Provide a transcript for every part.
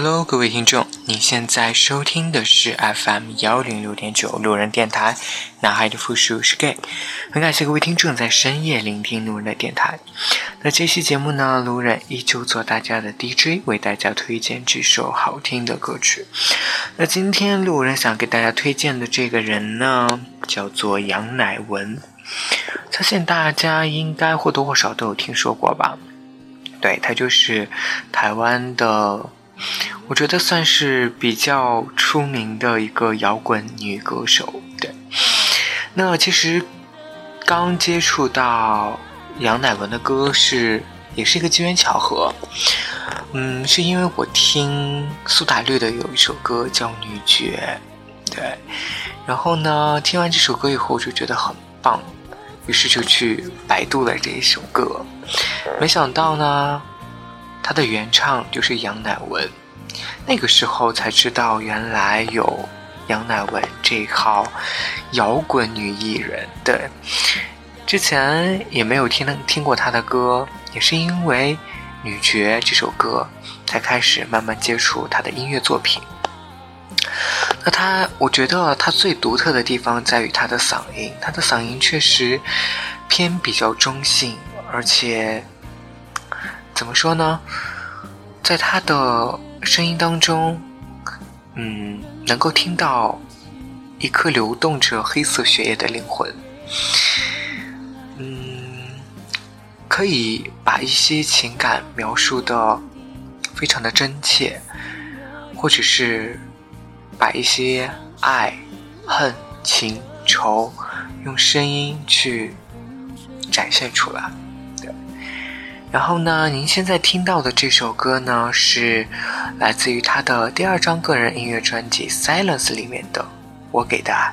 Hello，各位听众，你现在收听的是 FM 幺零六点九路人电台，男孩的复数是 gay。很感谢各位听众在深夜聆听路人的电台。那这期节目呢，路人依旧做大家的 DJ，为大家推荐几首好听的歌曲。那今天路人想给大家推荐的这个人呢，叫做杨乃文，相信大家应该或多或少都有听说过吧？对，他就是台湾的。我觉得算是比较出名的一个摇滚女歌手。对，那其实刚接触到杨乃文的歌是也是一个机缘巧合。嗯，是因为我听苏打绿的有一首歌叫《女爵》，对，然后呢，听完这首歌以后就觉得很棒，于是就去百度了这一首歌，没想到呢。她的原唱就是杨乃文，那个时候才知道原来有杨乃文这一号摇滚女艺人。对，之前也没有听听过她的歌，也是因为《女爵》这首歌才开始慢慢接触她的音乐作品。那她，我觉得她最独特的地方在于她的嗓音，她的嗓音确实偏比较中性，而且。怎么说呢？在他的声音当中，嗯，能够听到一颗流动着黑色血液的灵魂，嗯，可以把一些情感描述的非常的真切，或者是把一些爱、恨、情、仇用声音去展现出来。然后呢，您现在听到的这首歌呢，是来自于他的第二张个人音乐专辑《Silence》里面的《我给的爱》。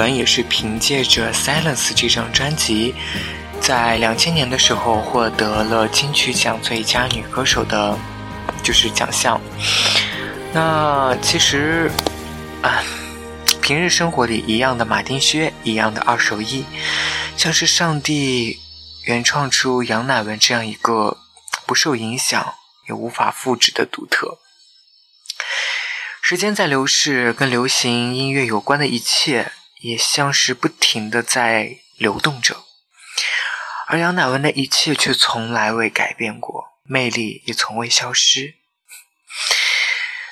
杨乃文也是凭借着《Silence》这张专辑，在两千年的时候获得了金曲奖最佳女歌手的，就是奖项。那其实啊，平日生活里一样的马丁靴，一样的二手衣，像是上帝原创出杨乃文这样一个不受影响也无法复制的独特。时间在流逝，跟流行音乐有关的一切也像是不停的在流动着，而杨乃文的一切却从来未改变过，魅力也从未消失。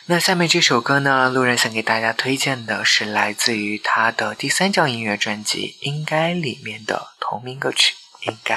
那下面这首歌呢，路人想给大家推荐的是来自于他的第三张音乐专辑《应该》里面的同名歌曲《应该》。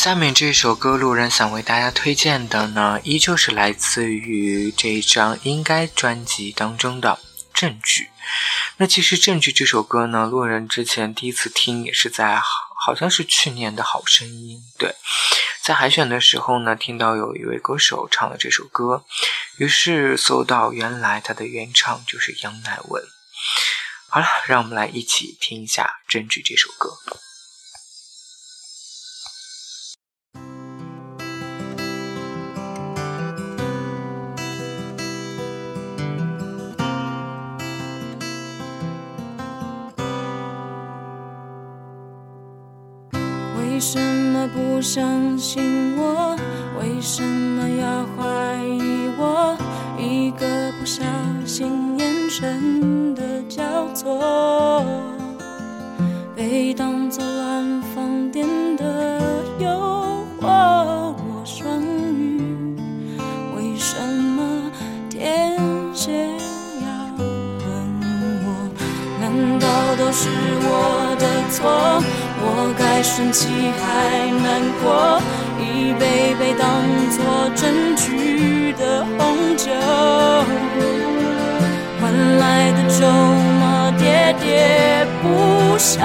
下面这首歌，路人想为大家推荐的呢，依旧是来自于这一张《应该》专辑当中的《证据》。那其实《证据》这首歌呢，路人之前第一次听也是在好像是去年的好声音，对，在海选的时候呢，听到有一位歌手唱了这首歌，于是搜到原来他的原唱就是杨乃文。好了，让我们来一起听一下《证据》这首歌。什么不相信我？为什么要怀疑我？一个不小心，眼神的交错，被当作乱放电的诱惑。我双鱼，为什么天蝎要恨我？难道都是我的错？早该生气还难过，一杯杯当作证据的红酒，换来的咒骂喋喋不休，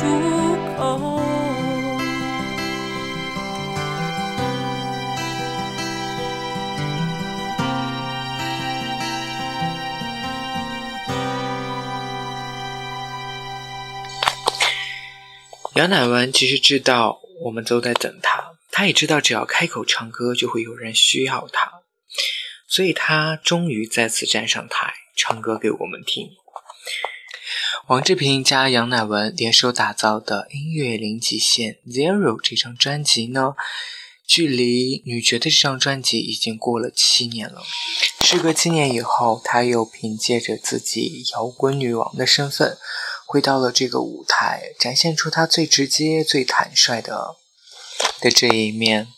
出口。杨乃文其实知道我们都在等他他也知道只要开口唱歌就会有人需要他所以他终于再次站上台唱歌给我们听。王志平加杨乃文联手打造的音乐零极限 Zero 这张专辑呢，距离女爵的这张专辑已经过了七年了。时隔七年以后，他又凭借着自己摇滚女王的身份。回到了这个舞台，展现出他最直接、最坦率的的这一面。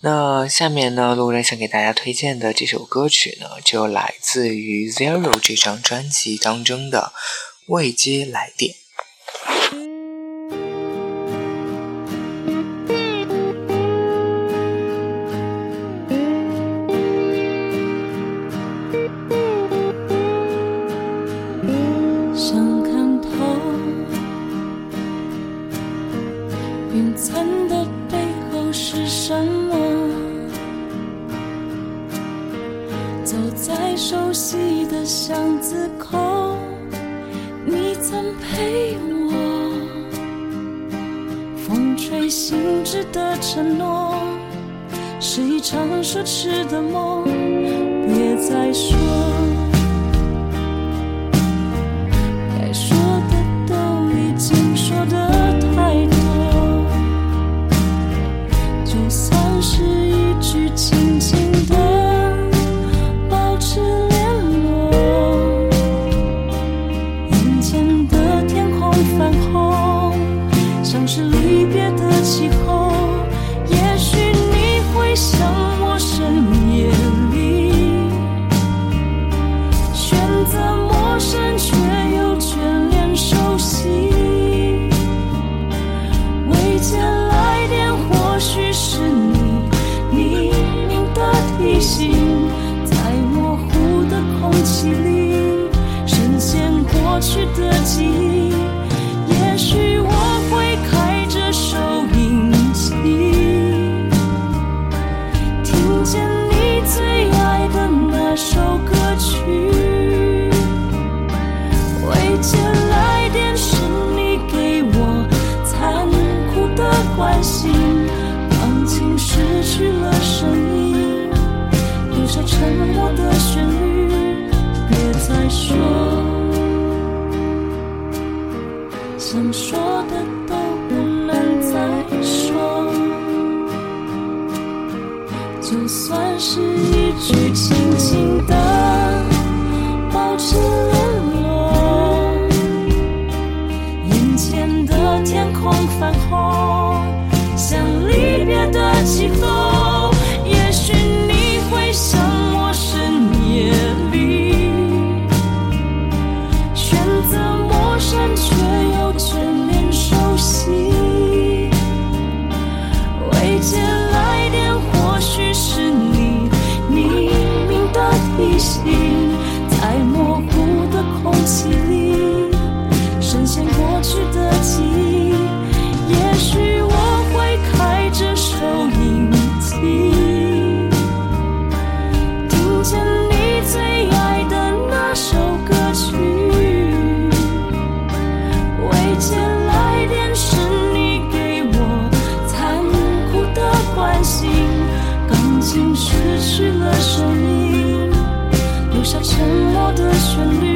那下面呢，路人想给大家推荐的这首歌曲呢，就来自于 Zero 这张专辑当中的《未接来电》。是去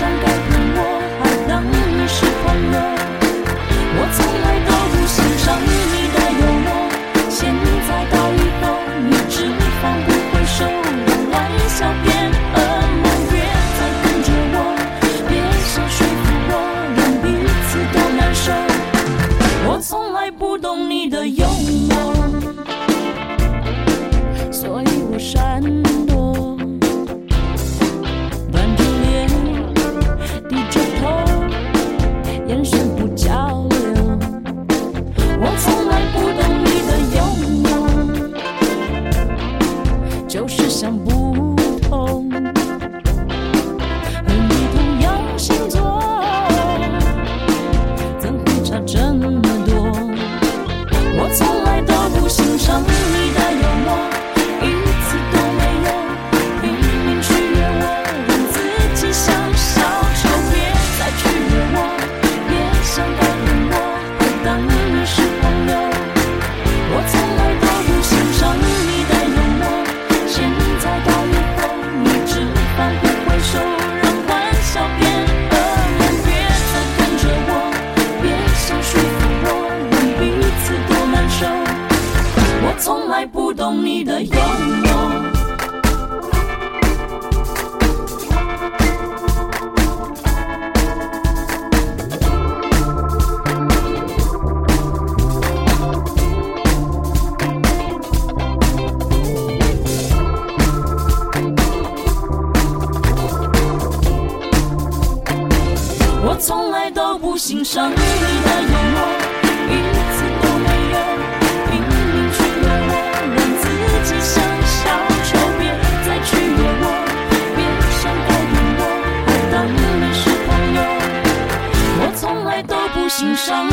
想。心上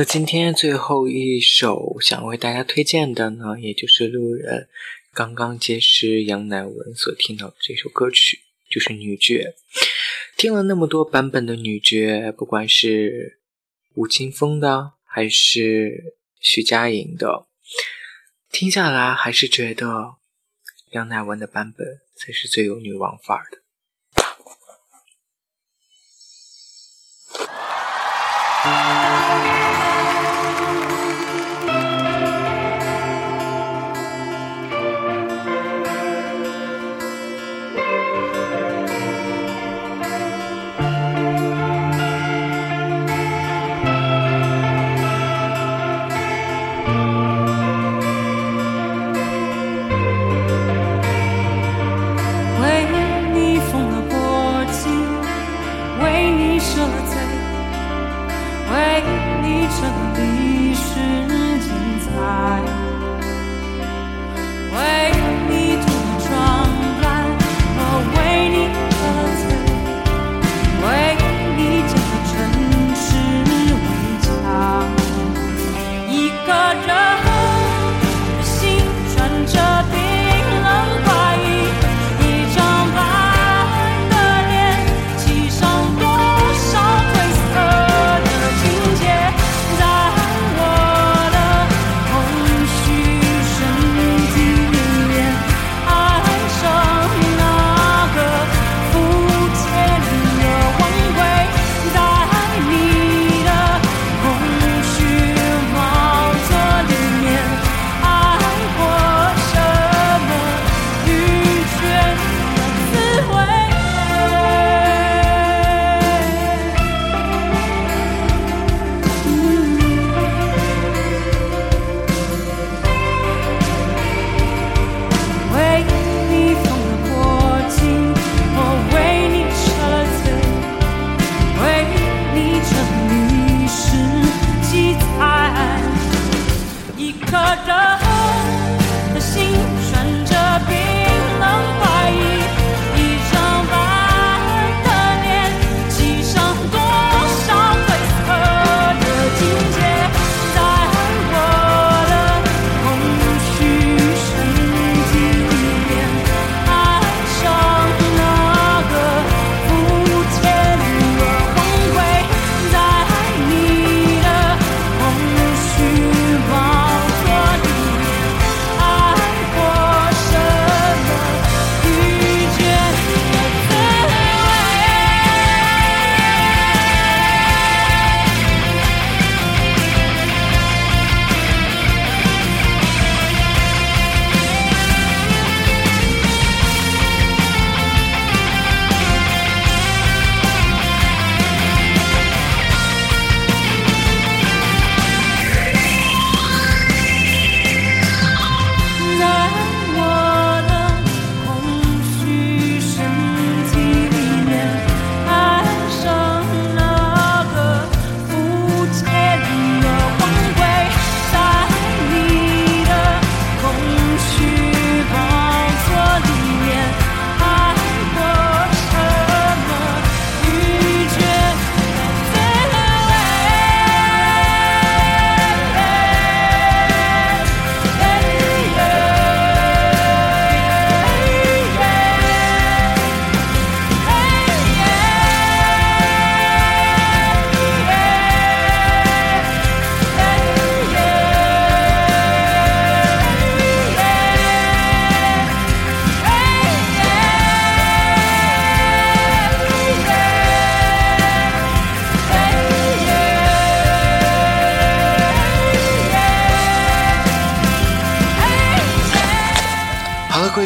那今天最后一首想为大家推荐的呢，也就是路人刚刚结识杨乃文所听到的这首歌曲，就是女爵。听了那么多版本的女爵，不管是吴青峰的还是徐佳莹的，听下来还是觉得杨乃文的版本才是最有女王范儿的。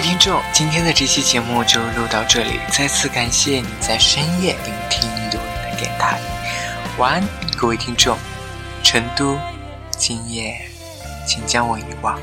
听众，今天的这期节目就录到这里，再次感谢你在深夜聆听路人的电台。晚安，各位听众。成都，今夜，请将我遗忘。